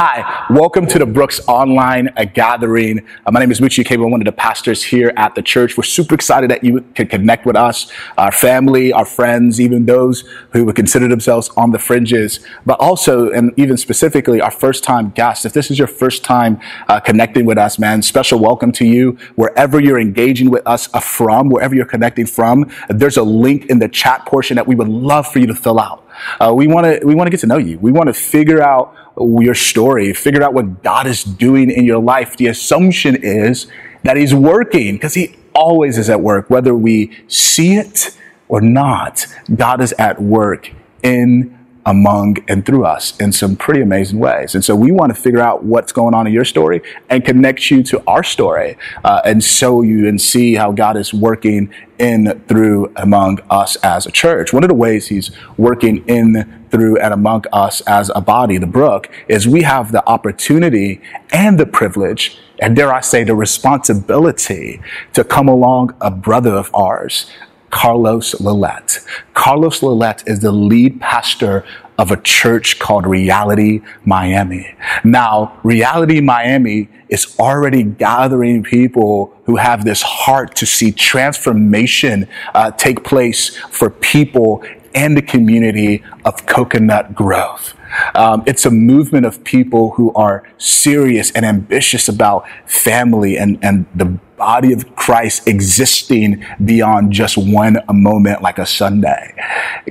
Hi, welcome to the Brooks Online uh, Gathering. Uh, my name is Muche Ukegbu, one of the pastors here at the church. We're super excited that you can connect with us, our family, our friends, even those who would consider themselves on the fringes, but also, and even specifically, our first time guests. If this is your first time uh, connecting with us, man, special welcome to you. Wherever you're engaging with us uh, from, wherever you're connecting from, there's a link in the chat portion that we would love for you to fill out. Uh, we want to we want to get to know you. We want to figure out your story, figure out what God is doing in your life. The assumption is that He's working because He always is at work, whether we see it or not. God is at work in among and through us in some pretty amazing ways. And so we want to figure out what's going on in your story and connect you to our story uh, and show you and see how God is working in, through, among us as a church. One of the ways He's working in, through, and among us as a body, the Brook, is we have the opportunity and the privilege and dare I say the responsibility to come along a brother of ours Carlos Lillette. Carlos Lillette is the lead pastor of a church called Reality Miami. Now, Reality Miami is already gathering people who have this heart to see transformation uh, take place for people and the community of Coconut Grove. Um, it's a movement of people who are serious and ambitious about family and, and the body of Christ existing beyond just one moment like a Sunday.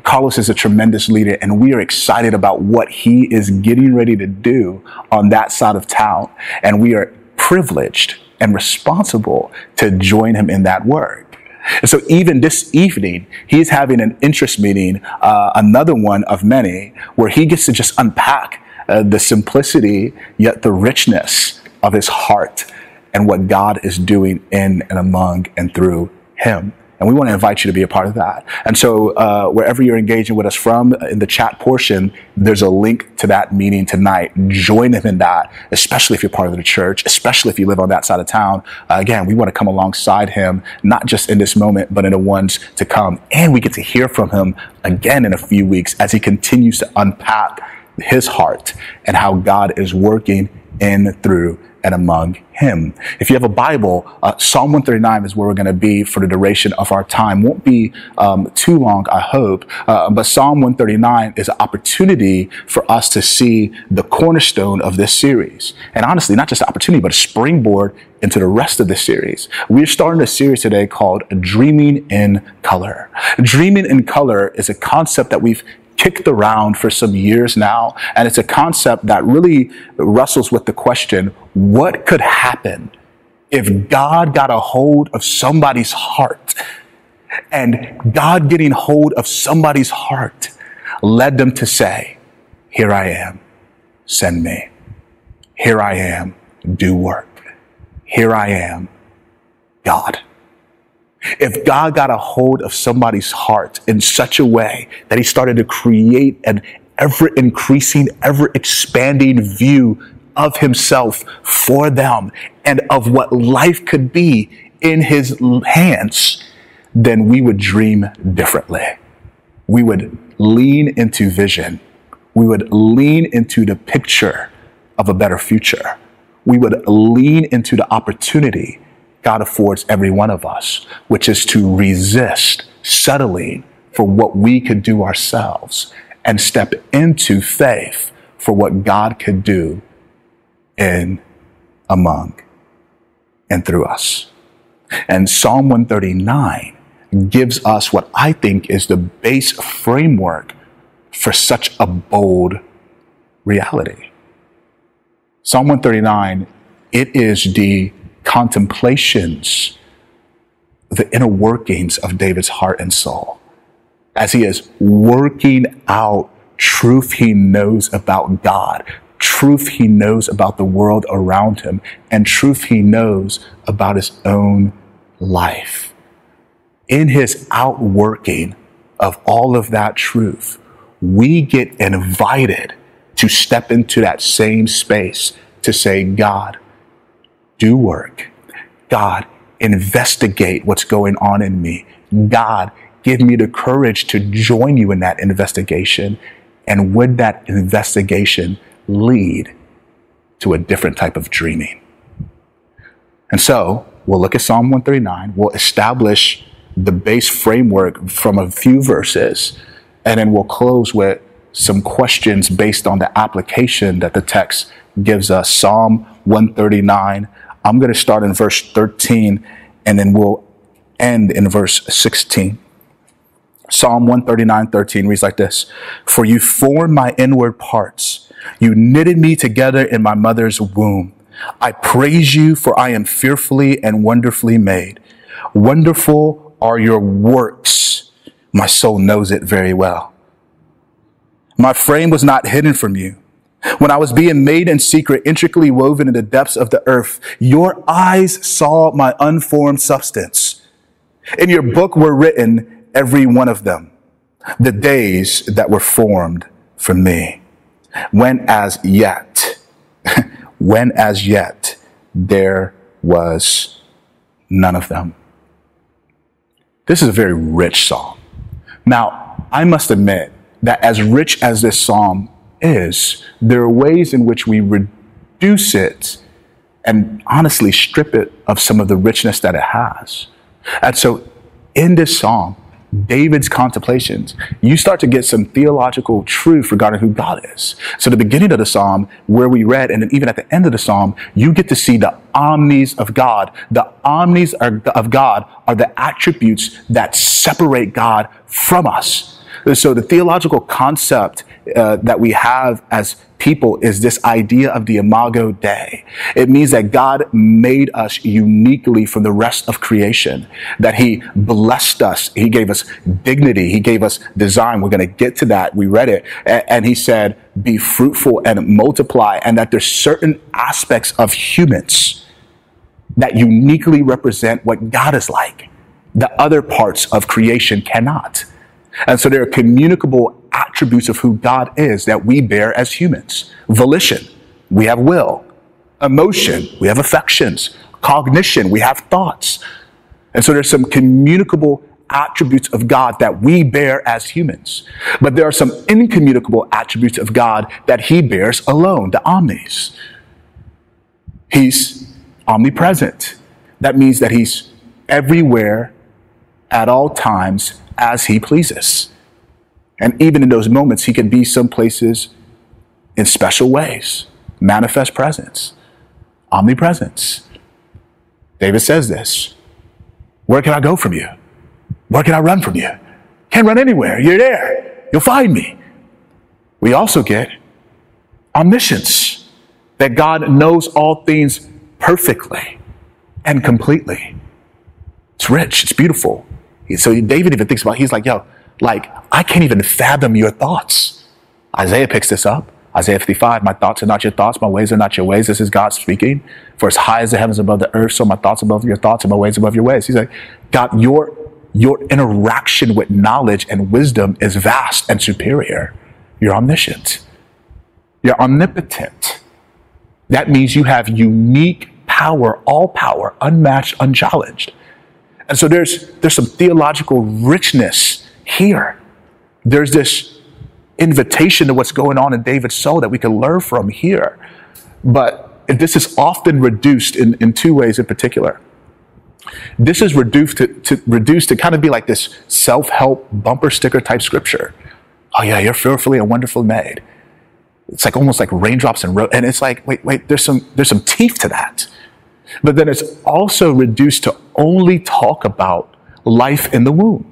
Carlos is a tremendous leader and we are excited about what he is getting ready to do on that side of town. And we are privileged and responsible to join him in that work. And so even this evening, he's having an interest meeting, uh, another one of many, where he gets to just unpack uh, the simplicity, yet the richness of his heart and what God is doing in and among and through him. And we want to invite you to be a part of that. And so, uh, wherever you're engaging with us from in the chat portion, there's a link to that meeting tonight. Join them in that, especially if you're part of the church, especially if you live on that side of town. Uh, again, we want to come alongside him, not just in this moment, but in the ones to come. And we get to hear from him again in a few weeks as he continues to unpack his heart and how God is working in, through, and among him. If you have a Bible, uh, Psalm 139 is where we're going to be for the duration of our time. Won't be um, too long, I hope. Uh, but Psalm 139 is an opportunity for us to see the cornerstone of this series. And honestly, not just an opportunity, but a springboard into the rest of the series. We're starting a series today called Dreaming in Color. Dreaming in Color is a concept that we've kicked around for some years now. And it's a concept that really wrestles with the question, what could happen if God got a hold of somebody's heart and God getting hold of somebody's heart led them to say, here I am, send me. Here I am, do work. Here I am, God. If God got a hold of somebody's heart in such a way that he started to create an ever increasing, ever expanding view of himself for them and of what life could be in his hands, then we would dream differently. We would lean into vision. We would lean into the picture of a better future. We would lean into the opportunity God affords every one of us, which is to resist settling for what we could do ourselves and step into faith for what God could do in, among, and through us. And Psalm 139 gives us what I think is the base framework for such a bold reality. Psalm 139, it is the contemplations, the inner workings of David's heart and soul as he is working out truth he knows about God, truth he knows about the world around him, and truth he knows about his own life. In his outworking of all of that truth, we get invited to step into that same space to say, God, do work. God, investigate what's going on in me. God, give me the courage to join you in that investigation. And would that investigation lead to a different type of dreaming. And so we'll look at Psalm 139. We'll establish the base framework from a few verses, and then we'll close with some questions based on the application that the text gives us. Psalm 139. I'm going to start in verse 13, and then we'll end in verse 16. Psalm 139, 13 reads like this For you formed my inward parts, you knitted me together in my mother's womb. I praise you, for I am fearfully and wonderfully made. Wonderful are your works. My soul knows it very well. My frame was not hidden from you. When I was being made in secret, intricately woven in the depths of the earth, your eyes saw my unformed substance. In your book were written, every one of them, the days that were formed for me. When as yet, when as yet there was none of them. This is a very rich psalm. Now, I must admit that as rich as this psalm is, there are ways in which we reduce it and honestly strip it of some of the richness that it has. And so in this psalm, David's contemplations, you start to get some theological truth regarding who God is. So the beginning of the psalm, where we read, and then even at the end of the psalm, you get to see the omnis of God. The omnis of God are the attributes that separate God from us. So the theological concept uh, that we have as people is this idea of the imago Dei. It means that God made us uniquely from the rest of creation, that He blessed us. He gave us dignity. He gave us design. We're going to get to that. We read it. And He said, be fruitful and multiply, and that there's certain aspects of humans that uniquely represent what God is like. The other parts of creation cannot. And so there are communicable attributes of who God is that we bear as humans. Volition, we have will. Emotion, we have affections. Cognition, we have thoughts. And so there's some communicable attributes of God that we bear as humans. But there are some incommunicable attributes of God that he bears alone, the omnis. He's omnipresent. That means that he's everywhere at all times as he pleases. And even in those moments, he can be some places in special ways, manifest presence, omnipresence. David says this Where can I go from you? Where can I run from you? Can't run anywhere. You're there. You'll find me. We also get omniscience, that God knows all things perfectly and completely. It's rich, it's beautiful. So David even thinks about, he's like, yo, like, I can't even fathom your thoughts. Isaiah picks this up. Isaiah 55, my thoughts are not your thoughts, my ways are not your ways. This is God speaking. For as high as the heavens above the earth, so my thoughts above your thoughts and my ways above your ways. He's like, God, your, your interaction with knowledge and wisdom is vast and superior. You're omniscient. You're omnipotent. That means you have unique power, all power, unmatched, unchallenged. And so there's, there's some theological richness here. There's this invitation to what's going on in David's soul that we can learn from here. But this is often reduced in, in two ways in particular. This is reduced to, to reduced to kind of be like this self-help bumper sticker type scripture. Oh yeah, you're fearfully and wonderfully made. It's like almost like raindrops and ro- and it's like wait wait there's some there's some teeth to that. But then it's also reduced to only talk about life in the womb.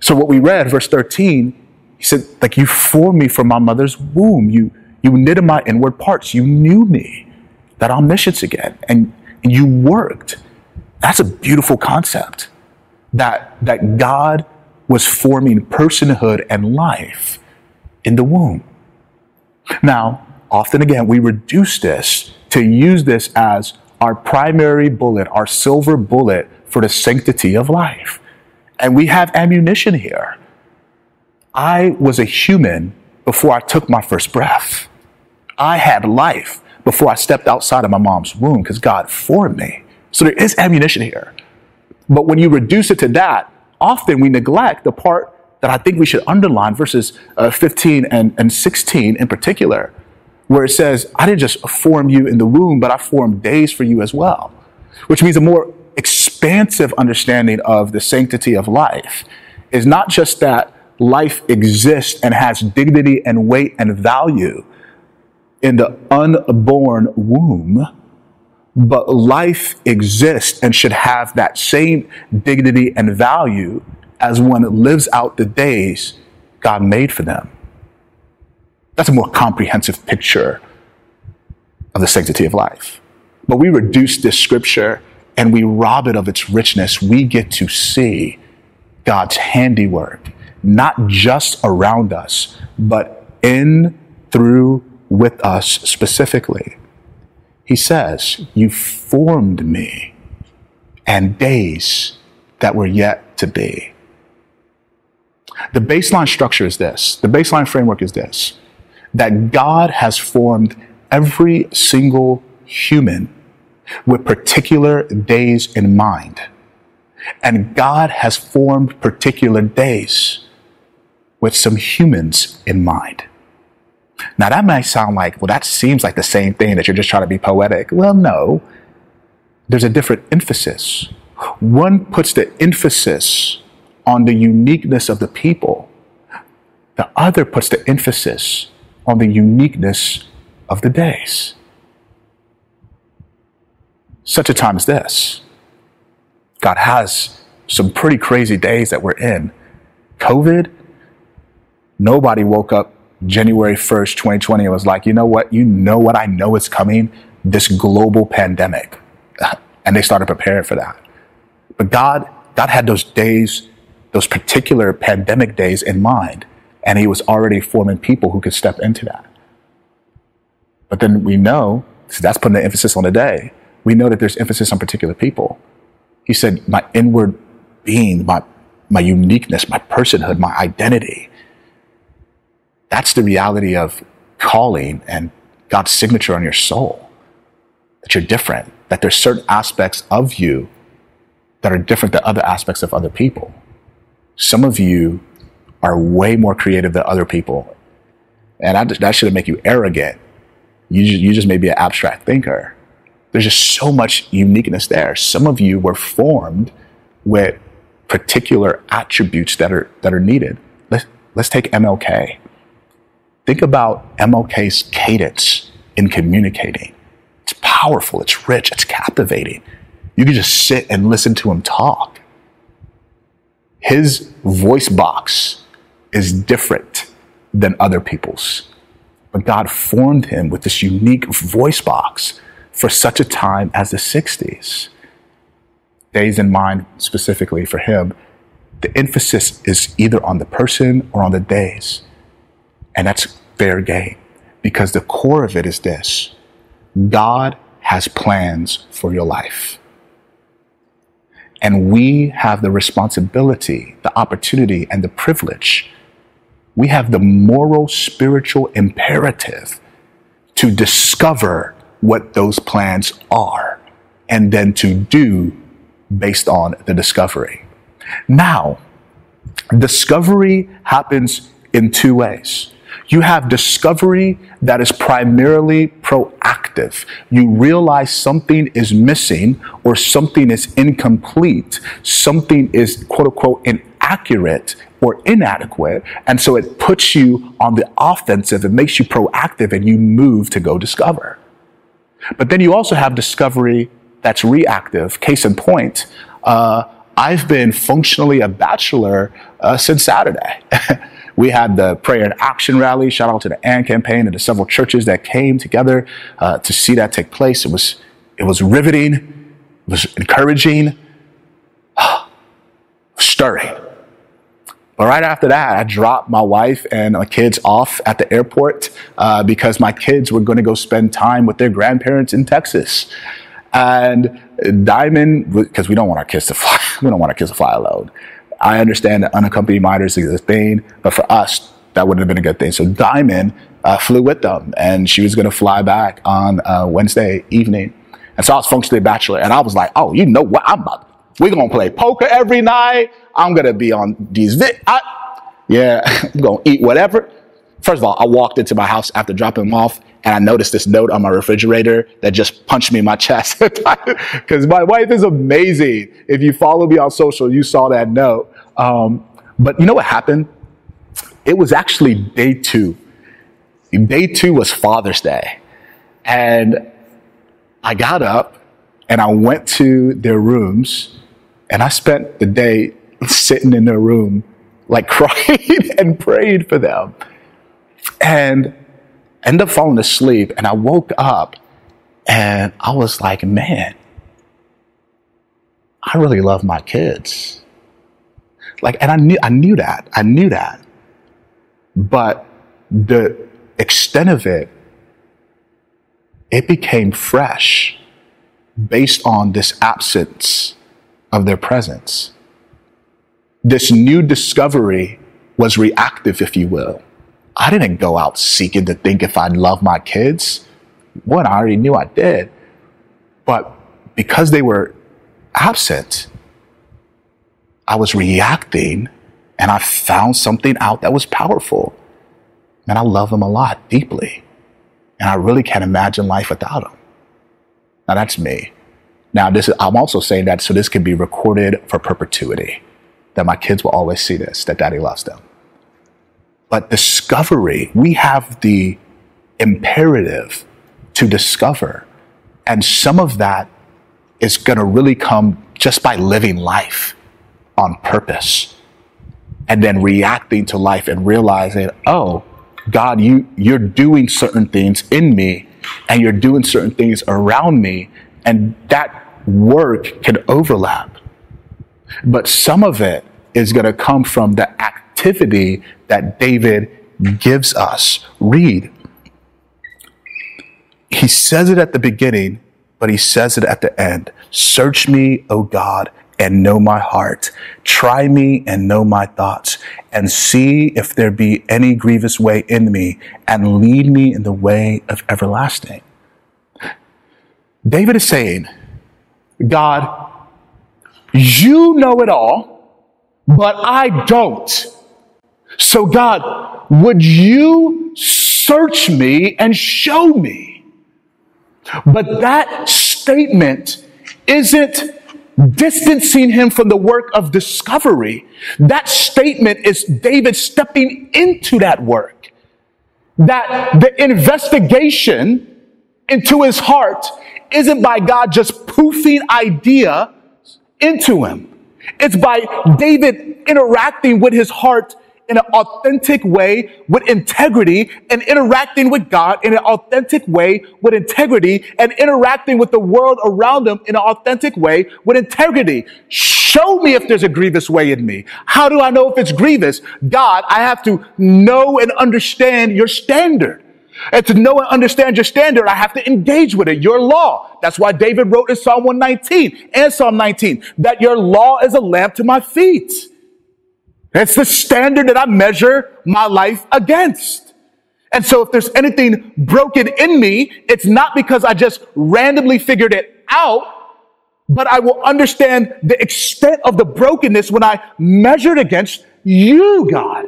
So what we read, verse 13, he said, like you formed me from my mother's womb. You you knitted my inward parts. You knew me. That omniscience again. And, and you worked. That's a beautiful concept. That that God was forming personhood and life in the womb. Now, often again, we reduce this to use this as our primary bullet, our silver bullet for the sanctity of life. And we have ammunition here. I was a human before I took my first breath. I had life before I stepped outside of my mom's womb because God formed me. So there is ammunition here. But when you reduce it to that, often we neglect the part that I think we should underline, verses uh, 15 and, and 16 in particular, where it says, I didn't just form you in the womb, but I formed days for you as well, which means a more expansive understanding of the sanctity of life is not just that life exists and has dignity and weight and value in the unborn womb, but life exists and should have that same dignity and value as one lives out the days God made for them. That's a more comprehensive picture of the sanctity of life. But we reduce this scripture and we rob it of its richness. We get to see God's handiwork, not just around us, but in, through, with us specifically. He says, You formed me and days that were yet to be. The baseline structure is this the baseline framework is this that God has formed every single human with particular days in mind. And God has formed particular days with some humans in mind. Now, that might sound like, well, that seems like the same thing that you're just trying to be poetic. Well, no, there's a different emphasis. One puts the emphasis on the uniqueness of the people, the other puts the emphasis on the uniqueness of the days. Such a time as this, God has some pretty crazy days that we're in. COVID, nobody woke up January 1st, 2020 and was like, you know what? You know what I know is coming? This global pandemic. And they started preparing for that. But God, God had those days, those particular pandemic days in mind. And he was already forming people who could step into that. But then we know, so that's putting the emphasis on the day. We know that there's emphasis on particular people. He said, my inward being, my, my uniqueness, my personhood, my identity. That's the reality of calling and God's signature on your soul. That you're different, that there's certain aspects of you that are different than other aspects of other people. Some of you are way more creative than other people. And I, that shouldn't make you arrogant. You just, you just may be an abstract thinker. There's just so much uniqueness there. Some of you were formed with particular attributes that are, that are needed. Let's, let's take MLK. Think about MLK's cadence in communicating. It's powerful, it's rich, it's captivating. You can just sit and listen to him talk. His voice box is different than other people's. But God formed him with this unique voice box for such a time as the 60s. Days in mind specifically for him, the emphasis is either on the person or on the days. And that's fair game because the core of it is this God has plans for your life. And we have the responsibility, the opportunity, and the privilege. We have the moral, spiritual imperative to discover what those plans are and then to do based on the discovery. Now, discovery happens in two ways. You have discovery that is primarily proactive. You realize something is missing or something is incomplete. Something is quote unquote inaccurate or inadequate. And so it puts you on the offensive. It makes you proactive and you move to go discover. But then you also have discovery that's reactive. Case in point, uh, I've been functionally a bachelor uh, since Saturday. We had the prayer and action rally. Shout out to the AND campaign and the several churches that came together uh, to see that take place. It was it was riveting, it was encouraging, But right after that, I dropped my wife and my kids off at the airport uh, because my kids were going to go spend time with their grandparents in Texas. And Diamond, because we don't want our kids to fly, we don't want our kids to fly alone. I understand that unaccompanied minors is a thing, but for us, that wouldn't have been a good thing. So Diamond uh, flew with them, and she was going to fly back on uh, Wednesday evening. And so I was functionally a bachelor, and I was like, "Oh, you know what? I'm about. We're gonna play poker every night. I'm gonna be on these. Vi- I, yeah, I'm gonna eat whatever." First of all, I walked into my house after dropping them off, and I noticed this note on my refrigerator that just punched me in my chest. Because my wife is amazing. If you follow me on social, you saw that note. Um, but you know what happened? It was actually day two. Day two was Father's Day. And I got up and I went to their rooms and I spent the day sitting in their room, like crying and praying for them. And ended up falling asleep and I woke up and I was like, man, I really love my kids. Like, and I knew, I knew that. I knew that. But the extent of it, it became fresh based on this absence of their presence. This new discovery was reactive, if you will. I didn't go out seeking to think if I'd love my kids. One, I already knew I did. But because they were absent, I was reacting and I found something out that was powerful. And I love them a lot deeply. And I really can't imagine life without them. Now that's me. Now this is, I'm also saying that so this can be recorded for perpetuity. That my kids will always see this, that daddy loves them. But discovery, we have the imperative to discover. And some of that is going to really come just by living life on purpose and then reacting to life and realizing, oh, God, you, you're doing certain things in me and you're doing certain things around me. And that work can overlap. But some of it is going to come from the activity that David gives us. Read. He says it at the beginning, but he says it at the end. Search me, O God, and know my heart. Try me and know my thoughts, and see if there be any grievous way in me, and lead me in the way of everlasting. David is saying, God, you know it all, but I don't. So, God, would you search me and show me? But that statement isn't distancing him from the work of discovery. That statement is David stepping into that work. That the investigation into his heart isn't by God just poofing idea into him. It's by David interacting with his heart in an authentic way with integrity and interacting with God in an authentic way with integrity and interacting with the world around him in an authentic way with integrity. Show me if there's a grievous way in me. How do I know if it's grievous? God, I have to know and understand your standard. And to know and understand your standard, I have to engage with it, your law. That's why David wrote in Psalm 119 and Psalm 19 that your law is a lamp to my feet. It's the standard that I measure my life against. And so if there's anything broken in me, it's not because I just randomly figured it out, but I will understand the extent of the brokenness when I measure it against you, God.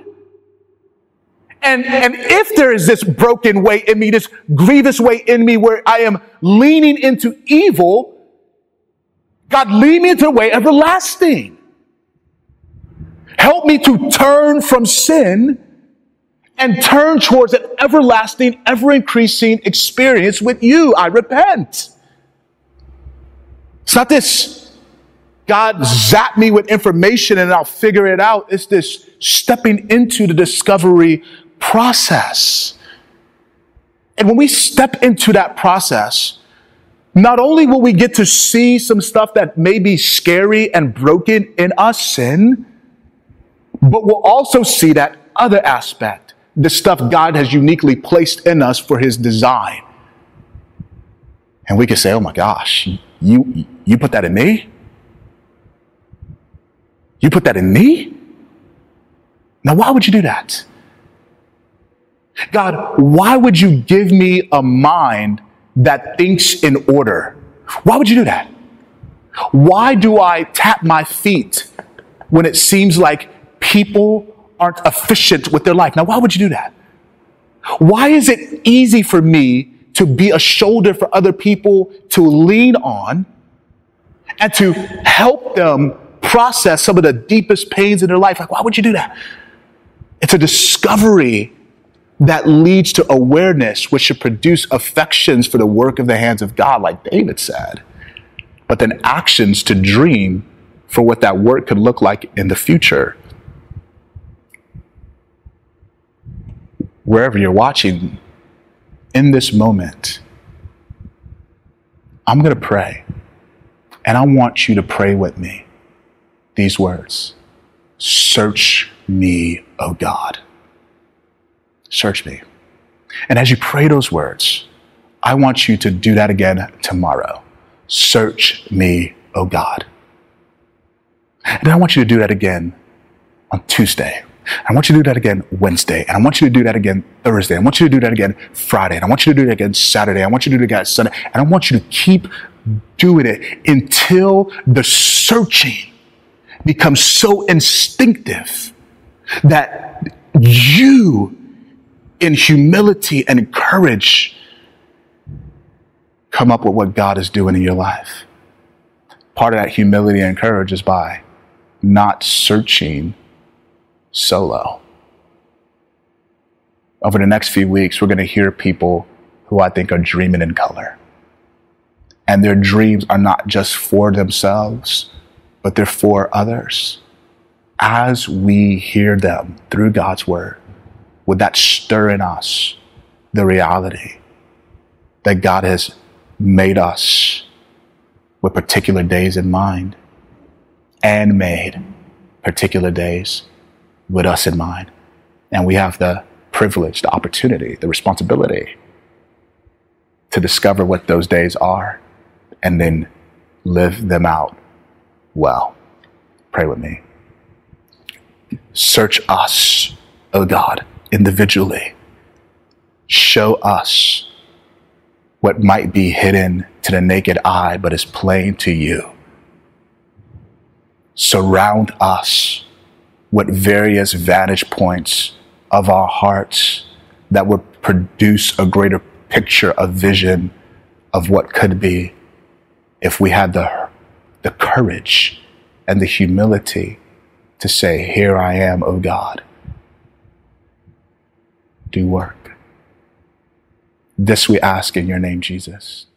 And, and if there is this broken way in me, this grievous way in me where I am leaning into evil, God lead me into the way everlasting. Help me to turn from sin and turn towards an everlasting, ever increasing experience with you. I repent. It's not this God zap me with information and I'll figure it out. It's this stepping into the discovery process. And when we step into that process, not only will we get to see some stuff that may be scary and broken in us, sin, but we'll also see that other aspect, the stuff God has uniquely placed in us for his design. And we can say, oh my gosh, you, you put that in me? You put that in me? Now, why would you do that? God, why would you give me a mind that thinks in order? Why would you do that? Why do I tap my feet when it seems like people aren't efficient with their life. Now, why would you do that? Why is it easy for me to be a shoulder for other people to lean on and to help them process some of the deepest pains in their life? Like, why would you do that? It's a discovery that leads to awareness, which should produce affections for the work of the hands of God, like David said, but then actions to dream for what that work could look like in the future. Wherever you're watching, in this moment, I'm going to pray. And I want you to pray with me these words Search me, O God. Search me. And as you pray those words, I want you to do that again tomorrow. Search me, O God. And I want you to do that again on Tuesday. I want you to do that again Wednesday. And I want you to do that again Thursday. I want you to do that again Friday. And I want you to do that again Saturday. I want you to do that again Sunday. And I want you to keep doing it until the searching becomes so instinctive that you, in humility and courage, come up with what God is doing in your life. Part of that humility and courage is by not searching solo. Over the next few weeks, we're going to hear people who I think are dreaming in color. And their dreams are not just for themselves, but they're for others. As we hear them through God's word, would that stir in us the reality that God has made us with particular days in mind and made particular days with us in mind. And we have the privilege, the opportunity, the responsibility to discover what those days are and then live them out well. Pray with me. Search us, O oh God, individually. Show us what might be hidden to the naked eye but is plain to you. Surround us with various vantage points of our hearts that would produce a greater picture, a vision of what could be if we had the, the courage and the humility to say, Here I am, O God. Do work. This we ask in your name, Jesus.